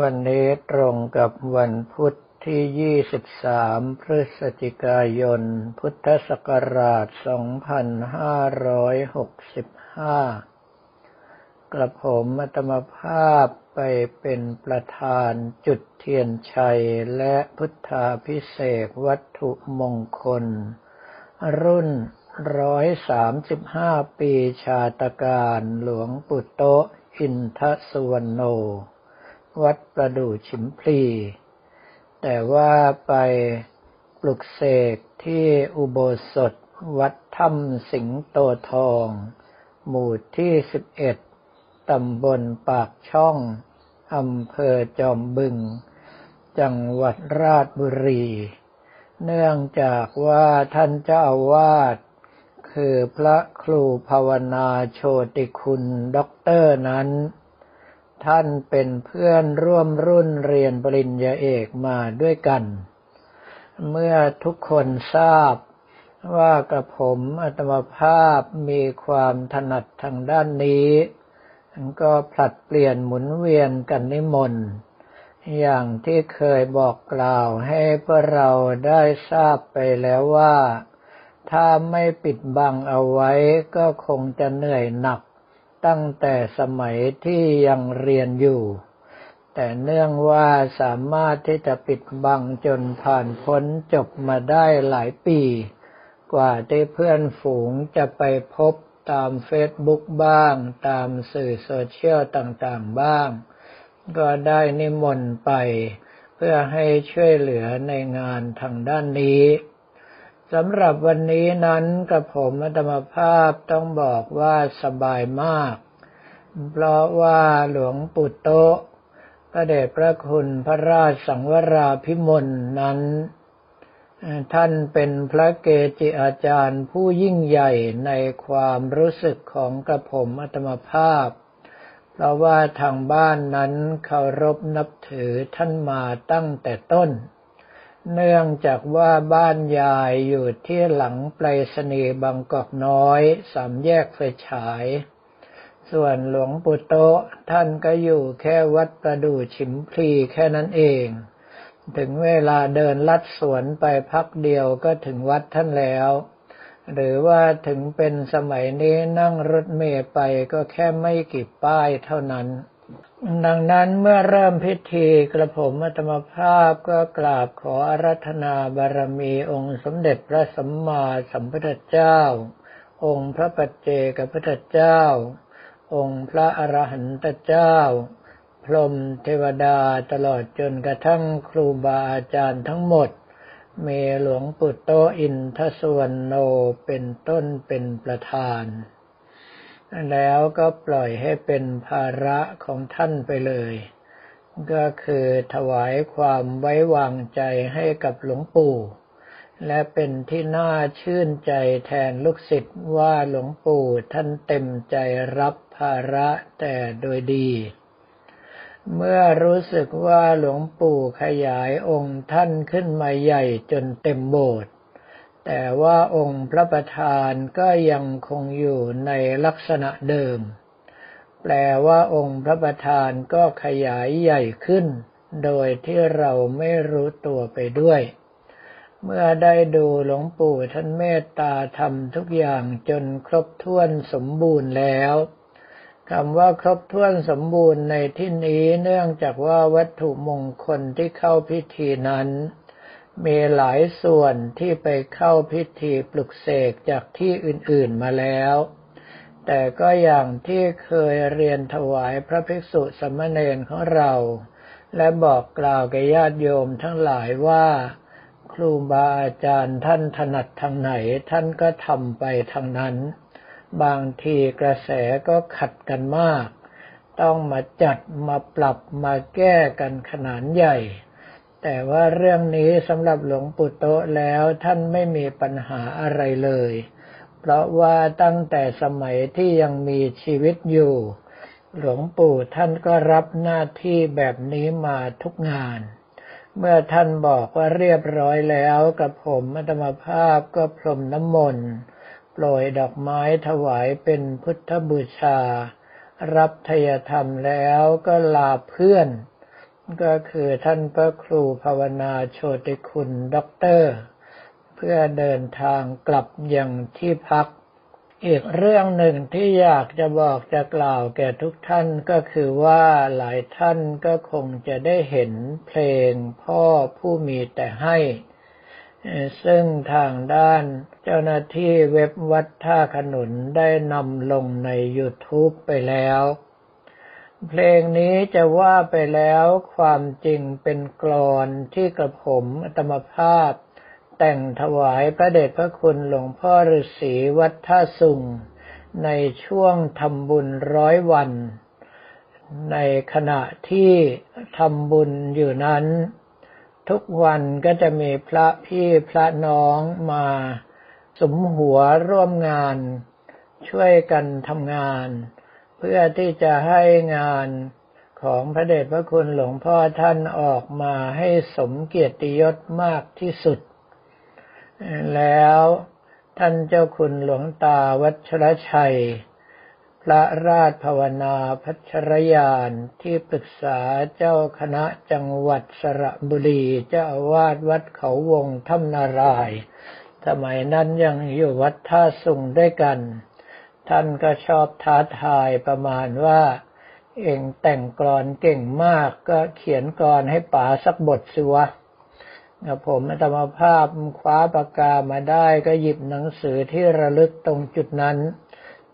วันนี้ตรงกับวันพุทธที่ 23 พฤศจิกายน พุทธศักราช 2565 กระผมอัตมภาพไปเป็นประธานจุดเทียนชัยและพุทธาพิเศษวัตถุมงคล รุ่น 135 ปีชาตการหลวงปุโตอินทสุวรรณโน วัดประดู่ฉิมพลี แต่ว่าไปปลุกเสกที่อุโบสถวัดถ้ำสิงโตทอง หมู่ที่สิบเอ็ดตำบลปากช่อง อำเภอจอมบึง จังหวัดราชบุรี เนื่องจากว่าท่านเจ้าอาวาสคือพระครูภาวนาโชติคุณด็อกเตอร์นั้น ท่านเป็นเพื่อนร่วมรุ่นเรียนปริญญาเอกมาด้วยกัน เมื่อทุกคนทราบว่ากระผมอาตมภาพมีความถนัดทางด้านนี้ ก็ผลัดเปลี่ยนหมุนเวียนกันนิมนต์ อย่างที่เคยบอกกล่าวให้พวกเราได้ทราบไปแล้วว่า ถ้าไม่ปิดบังเอาไว้ก็คงจะเหนื่อยหนัก ตั้งแต่สมัยที่ยังเรียนอยู่ แต่เนื่องว่าสามารถที่จะปิดบังจนผ่านพ้นจบมาได้หลายปี กว่าที่เพื่อนฝูงจะไปพบตามเฟซบุ๊กบ้าง ตามสื่อโซเชียลต่างๆบ้าง ก็ได้นิมนต์ไป เพื่อให้ช่วยเหลือในงานทางด้านนี้ สำหรับวันนี้นั้นกับผมอัตมภาพต้องบอกว่าสบายมาก เพราะว่าหลวงปู่โตพระเดชพระคุณพระราชสังวราพิมลนั้น ท่านเป็นพระเกจิอาจารย์ผู้ยิ่งใหญ่ในความรู้สึกของกระผมอัตมภาพ เพราะว่าทางบ้านนั้นเคารพนับถือท่านมาตั้งแต่ต้น เนื่องจากว่าบ้านยายอยู่ที่หลังไปรษณีย์บางกอกน้อยสามแยกไฟฉาย ส่วนหลวงปู่โตท่านก็อยู่แค่วัดประดู่ฉิมพลีแค่นั้นเอง ถึงเวลาเดินลัดสวนไปพักเดียวก็ถึงวัดท่านแล้ว หรือว่าถึงเป็นสมัยนี้นั่งรถเมล์ไปก็แค่ไม่กี่ป้ายเท่านั้น ดังนั้นเมื่อเริ่มพิธีกระผมอัตมภาพก็กราบขออารัธนาบารมีองค์สมเด็จพระสัมมาสัมพุทธเจ้า องค์พระปัจเจกพุทธเจ้า องค์พระอรหันตเจ้า พรหมเทวดาตลอดจนกระทั่งครูบาอาจารย์ทั้งหมด เมหลวงปุตโตอินทสวรรณโนเป็นต้นเป็นประธาน แล้วก็ปล่อยให้เป็นภาระของท่านไปเลย ก็คือถวายความไว้วางใจให้กับหลวงปู่ และเป็นที่น่าชื่นใจแทนลูกศิษย์ว่าหลวงปู่ท่านเต็มใจรับภาระแต่โดยดี เมื่อรู้สึกว่าหลวงปู่ขยายองค์ท่านขึ้นมาใหญ่จนเต็มโบสถ์ แต่ว่าองค์พระประธานก็ยังคงอยู่ในลักษณะเดิม แปลว่าองค์พระประธานก็ขยายใหญ่ขึ้น โดยที่เราไม่รู้ตัวไปด้วย เมื่อได้ดูหลวงปู่ท่านเมตตาทำทุกอย่างจนครบถ้วนสมบูรณ์แล้วคำว่าครบถ้วนสมบูรณ์ในที่นี้เนื่องจากว่าวัตถุมงคลที่เข้าพิธีนั้น มีหลายส่วนที่ไปเข้าพิธีปลุกเสกจากที่อื่นๆมาแล้ว แต่ก็อย่างที่เคยเรียนถวายพระภิกษุสมณเณรของเรา และบอกกล่าวแก่ญาติโยมทั้งหลายว่า ครูบาอาจารย์ท่านถนัดทางไหนท่านก็ทำไปทางนั้น บางทีกระแสก็ขัดกันมาก ต้องมาจัดมาปรับมาแก้กันขนาดใหญ่ แต่ว่าเรื่องนี้สำหรับหลวงปู่โตแล้วท่านไม่มีปัญหาอะไรเลย เพราะว่าตั้งแต่สมัยที่ยังมีชีวิตอยู่ หลวงปู่ท่านก็รับหน้าที่แบบนี้มาทุกงาน เมื่อท่านบอกว่าเรียบร้อยแล้วกับผมอัตมภาพก็พรมน้ำมนต์โปรยดอกไม้ถวายเป็นพุทธบูชา รับทยธรรมแล้วก็ลาเพื่อน ก็คือท่านพระครูภาวนาโชติคุณด็อกเตอร์ เพื่อเดินทางกลับยังที่พัก อีกเรื่องหนึ่งที่อยากจะบอกจะกล่าวแก่ทุกท่านก็คือว่าหลายท่านก็คงจะได้เห็นเพลงพ่อผู้มีแต่ให้ซึ่งทางด้านเจ้าหน้าที่เว็บวัดท่าขนุนได้นำลงใน YouTube ไปแล้ว เพลงนี้จะว่าไปแล้วความจริงเป็นกรอนที่กระผมอัตมภาพ แต่งถวายพระเดชพระคุณหลวงพ่อฤาษีวัดท่าสุงในช่วงทำบุญร้อยวัน ในขณะที่ทำบุญอยู่นั้น ทุกวันก็จะมีพระพี่พระน้องมาสมหัวร่วมงาน ช่วยกันทำงาน เพื่อที่จะให้งานของพระเดชพระคุณหลวงพ่อท่านออกมาให้สมเกียรติยศมากที่สุด แล้วท่านเจ้าคุณหลวงตาวัชรชัย พระราชภาวนาพัชรยานที่ปรึกษาเจ้าคณะจังหวัดสระบุรีเจ้าอาวาสวัดเขาวงถ้ำนาราย สมัยนั้นยังอยู่วัดท่าสุงด้วยกัน ท่านก็ชอบท้าทายประมาณว่า เองแต่งกรอนเก่งมากก็เขียนกรอนให้ป๋าสักบทสิวะผมธรรมภาพคว้าปากกามาได้ก็หยิบหนังสือที่ระลึกตรงจุดนั้น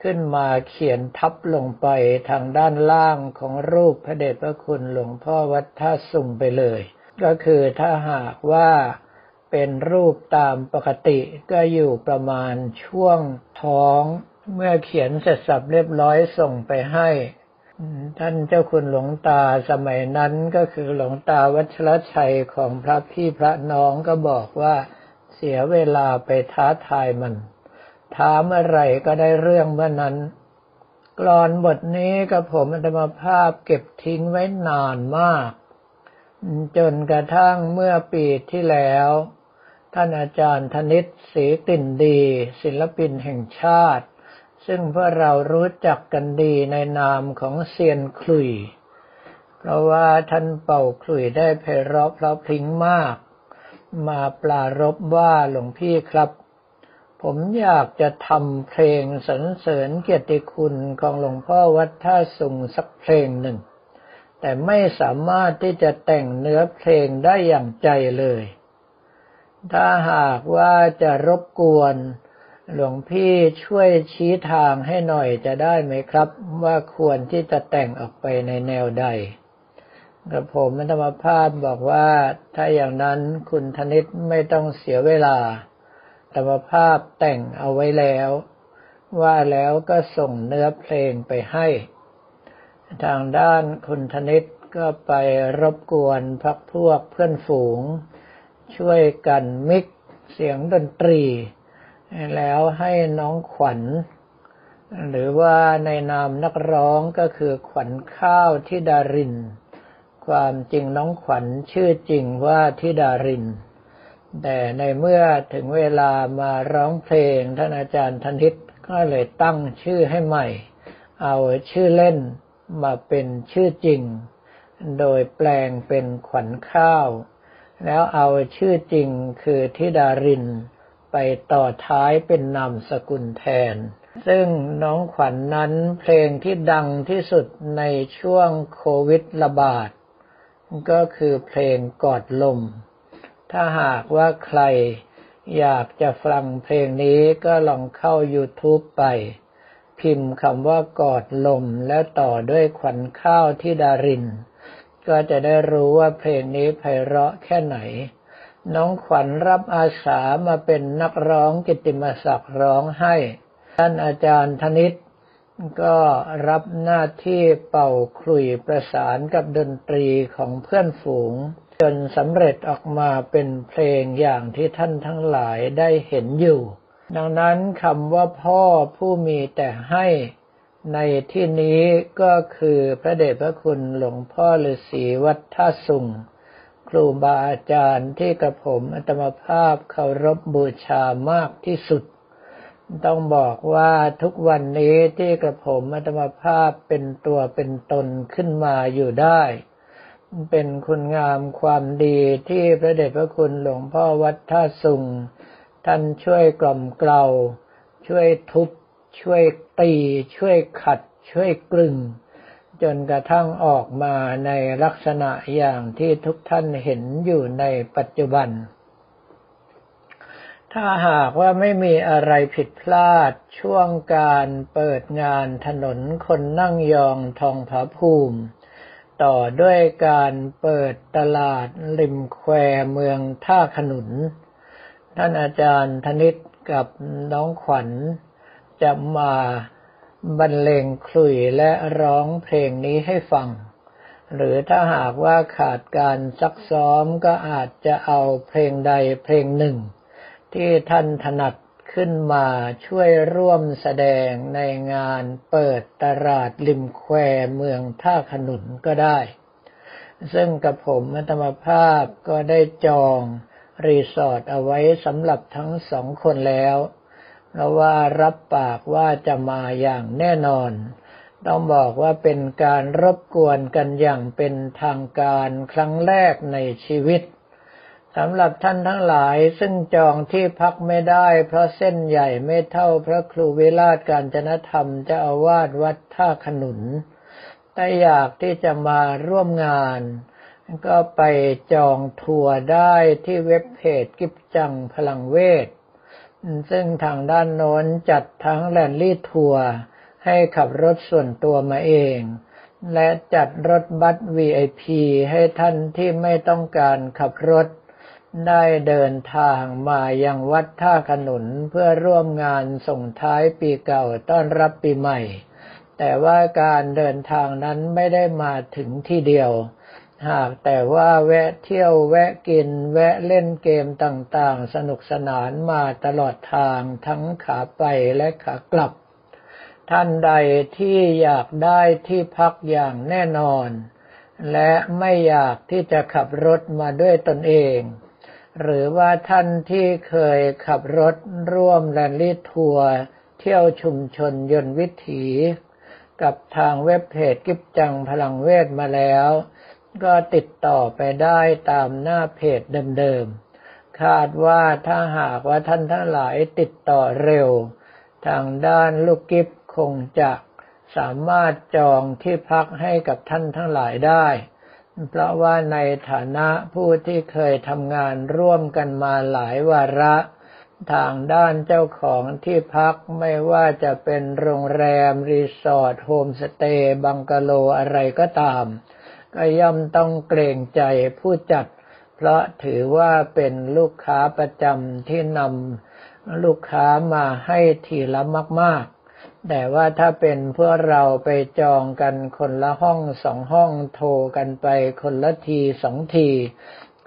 ขึ้นมาเขียนทับลงไปทางด้านล่างของรูปพระเดชพระคุณหลวงพ่อวัดท่าสุงไปเลย ก็คือถ้าหากว่าเป็นรูปตามปกติก็อยู่ประมาณช่วงท้อง เมื่อเขียนเสร็จสับเรียบร้อยส่งไปให้ ท่านเจ้าคุณหลวงตาสมัยนั้นก็คือหลวงตาวัชรชัยของพระพี่พระน้องก็บอกว่าเสียเวลาไปท้าทายมันถามอะไรก็ได้เรื่องเมื่อนั้น กรอนบทนี้กับผมอัตมาภาพเก็บทิ้งไว้นานมาก จนกระทั่งเมื่อปีที่แล้วท่านอาจารย์ธนิตศรีกลิ่นดี ศิลปินแห่งชาติ ซึ่งพวกเรารู้จักกันดีในนามของเซียนคลุย เพราะว่าท่านเป่าคลุยได้เพราะเพราะพริ้งมาก มาปลารบว่าหลวงพี่ครับ ผมอยากจะทำเพลงสรรเสริญเกียรติคุณของหลวงพ่อวัดท่าสุงสักเพลงหนึ่ง แต่ไม่สามารถที่จะแต่งเนื้อเพลงได้อย่างใจเลย ถ้าหากว่าจะรบกวน หลวงพี่ช่วยชี้ทางให้หน่อยจะได้ไหมครับ ว่าควรที่จะแต่งออกไปในแนวใดกระผมธรรมภาพบอกว่าถ้าอย่างนั้นคุณธนิตไม่ต้องเสียเวลาธรรมภาพแต่งเอาไว้แล้ว ว่าแล้วก็ส่งเนื้อเพลงไปให้ ทางด้านคุณธนิตก็ไปรบกวนพักพวกเพื่อนฝูง ช่วยกันมิกเสียงดนตรี แล้วให้น้องขวัญ หรือว่าในนามนักร้องก็คือขวัญข้าวทิดาริน ความจริงน้องขวัญชื่อจริงว่าทิดาริน แต่ในเมื่อถึงเวลามาร้องเพลงท่านอาจารย์ธนิตก็เลยตั้งชื่อให้ใหม่ เอาชื่อเล่นมาเป็นชื่อจริง โดยแปลงเป็นขวัญข้าว แล้วเอาชื่อจริงคือธิดาริน ไปต่อท้ายเป็นนามสกุลแทน ซึ่งน้องขวัญนนั้นเพลงที่ดังที่สุดในช่วงโควิดระบาด ก็คือเพลงกอดลม ถ้าหากว่าใครอยากจะฟังเพลงนี้ก็ลองเข้า YouTube ไป พิมพ์คำว่ากอดลมแล้วต่อด้วยขวัญข้าวที่ดาริน ก็จะได้รู้ว่าเพลงนี้ไพเราะแค่ไหน น้องขวัญรับอาสามาเป็นนักร้องกิติมศักดิ์ร้องให้ ท่านอาจารย์ธนิตก็รับหน้าที่เป่าคลุยประสานกับดนตรีของเพื่อนฝูง จนสำเร็จออกมาเป็นเพลงอย่างที่ท่านทั้งหลายได้เห็นอยู่ ดังนั้นคำว่าพ่อผู้มีแต่ให้ในที่นี้ก็คือพระเดชพระคุณหลวงพ่อฤาษีวัดท่าสุง ครูบาอาจารย์ที่กระผมอัตมภาพเคารพบูชามากที่สุด ต้องบอกว่าทุกวันนี้ที่กระผมอัตมภาพเป็นตัวเป็นตนขึ้นมาอยู่ได้ เป็นคุณงามความดีที่พระเดชพระคุณหลวงพ่อวัดท่าสุงท่านช่วยกล่อมเกลาช่วยทุบ ช่วยตี ช่วยขัด ช่วยกลึง จนกระทั่งออกมาในลักษณะอย่างที่ทุกท่านเห็นอยู่ในปัจจุบัน ถ้าหากว่าไม่มีอะไรผิดพลาดช่วงการเปิดงานถนนคนนั่งยองทองผาภูมิต่อด้วยการเปิดตลาดริมแควเมืองท่าขนุน ท่านอาจารย์ธนิตกับน้องขวัญจะมา บรรเลงคลุยและร้องเพลงนี้ให้ฟัง หรือถ้าหากว่าขาดการซักซ้อมก็อาจจะเอาเพลงใดเพลงหนึ่ง ที่ท่านถนัดขึ้นมาช่วยร่วมแสดงในงานเปิดตลาดริมแควเมืองท่าขนุนก็ได้ ซึ่งกับผมมัตมภาพก็ได้จองรีสอร์ทเอาไว้สำหรับทั้งสองคนแล้ว เพราะว่ารับปากว่าจะมาอย่างแน่นอน ต้องบอกว่าเป็นการรบกวนกันอย่างเป็นทางการครั้งแรกในชีวิตสำหรับท่านทั้งหลายซึ่งจองที่พักไม่ได้ เพราะเส้นใหญ่ไม่เท่าพระครูวิราชการจนธรรมจ้าอาวาสวัดท่าขนุน แต่อยากที่จะมาร่วมงาน ก็ไปจองทัวร์ได้ที่เว็บเพจกิ๊ฟจังพลังเวท ซึ่งทางด้านโน้นจัดทั้งแรลลี่ทัวร์ให้ขับรถส่วนตัวมาเอง และจัดรถบัส VIP ให้ท่านที่ไม่ต้องการขับรถ ได้เดินทางมายังวัดท่าขนุนเพื่อร่วมงานส่งท้ายปีเก่าต้อนรับปีใหม่ แต่ว่าการเดินทางนั้นไม่ได้มาถึงที่เดียว หากแต่ว่าแวะเที่ยวแวะกิน แวะเล่นเกมต่างๆ สนุกสนานมาตลอดทางทั้งขาไปและขากลับ ท่านใดที่อยากได้ที่พักอย่างแน่นอน และไม่อยากที่จะขับรถมาด้วยตนเอง หรือว่าท่านที่เคยขับรถร่วมแรลลี่ทัวร์เที่ยวชุมชนยนต์วิถี กับทางเว็บเพจกิ๊ฟจังพลังเวทมาแล้ว ก็ติดต่อไปได้ตามหน้าเพจเดิมๆ คาดว่าถ้าหากว่าท่านทั้งหลายติดต่อเร็ว ทางด้านลูกกิ๊ฟคงจะสามารถจองที่พักให้กับท่านทั้งหลายได้ เพราะว่าในฐานะผู้ที่เคยทำงานร่วมกันมาหลายวาระ ทางด้านเจ้าของที่พักไม่ว่าจะเป็นโรงแรม รีสอร์ทโฮมสเตย์ บังกะโลอะไรก็ตาม ก็ย่อมต้องเกรงใจผู้จัด เพราะถือว่าเป็นลูกค้าประจำที่นำลูกค้ามาให้ทีละมาก ๆ แต่ว่าถ้าเป็นเพื่อเราไปจองกันคนละห้องสองห้องโทรกันไปคนละทีสองที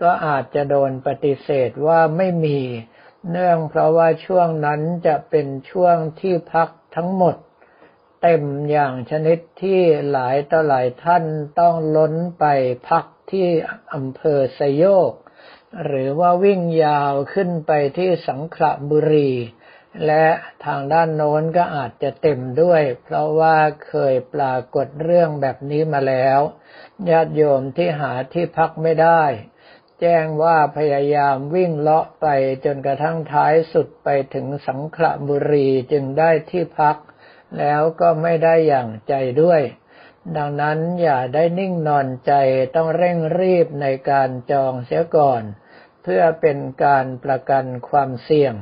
ก็อาจจะโดนปฏิเสธว่าไม่มี เนื่องเพราะว่าช่วงนั้นจะเป็นช่วงที่พักทั้งหมด เต็มอย่างชนิดที่หลายต่อหลายท่านต้องล้นไปพักที่อำเภอสยโยก หรือว่าวิ่งยาวขึ้นไปที่สังขละบุรี และทางด้านโน้นก็อาจจะเต็มด้วย เพราะว่าเคยปรากฏเรื่องแบบนี้มาแล้วญาติโยมที่หาที่พักไม่ได้แจ้งว่าพยายามวิ่งเลาะไปจนกระทั่งท้ายสุดไปถึงสังขละบุรีจึงได้ที่พัก แล้วก็ไม่ได้อย่างใจด้วย ดังนั้นอย่าได้นิ่งนอนใจต้องเร่งรีบในการจองเสียก่อน เพื่อเป็นการประกันความเสี่ยง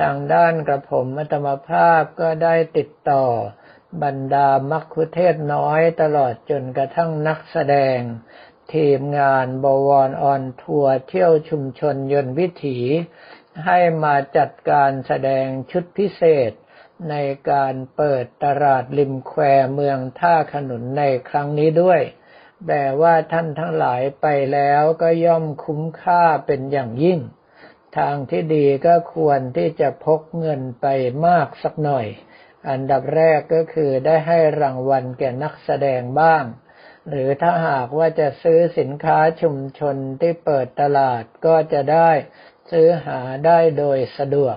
ทางด้านกระผมอาตมภาพก็ได้ติดต่อ บรรดามัคคุเทศก์น้อยตลอดจนกระทั่งนักแสดง ทีมงานบวร on tour เที่ยวชุมชนยนต์วิถีให้มาจัดการแสดงชุดพิเศษ ในการเปิดตลาดริมแควเมืองท่าขนุนในครั้งนี้ด้วยแต่ว่าท่านทั้งหลายไปแล้วก็ย่อมคุ้มค่าเป็นอย่างยิ่ง ทางที่ดีก็ควรที่จะพกเงินไปมากสักหน่อย อันดับแรกก็คือได้ให้รางวัลแก่นักแสดงบ้าง หรือถ้าหากว่าจะซื้อสินค้าชุมชนที่เปิดตลาดก็จะได้ซื้อหาได้โดยสะดวก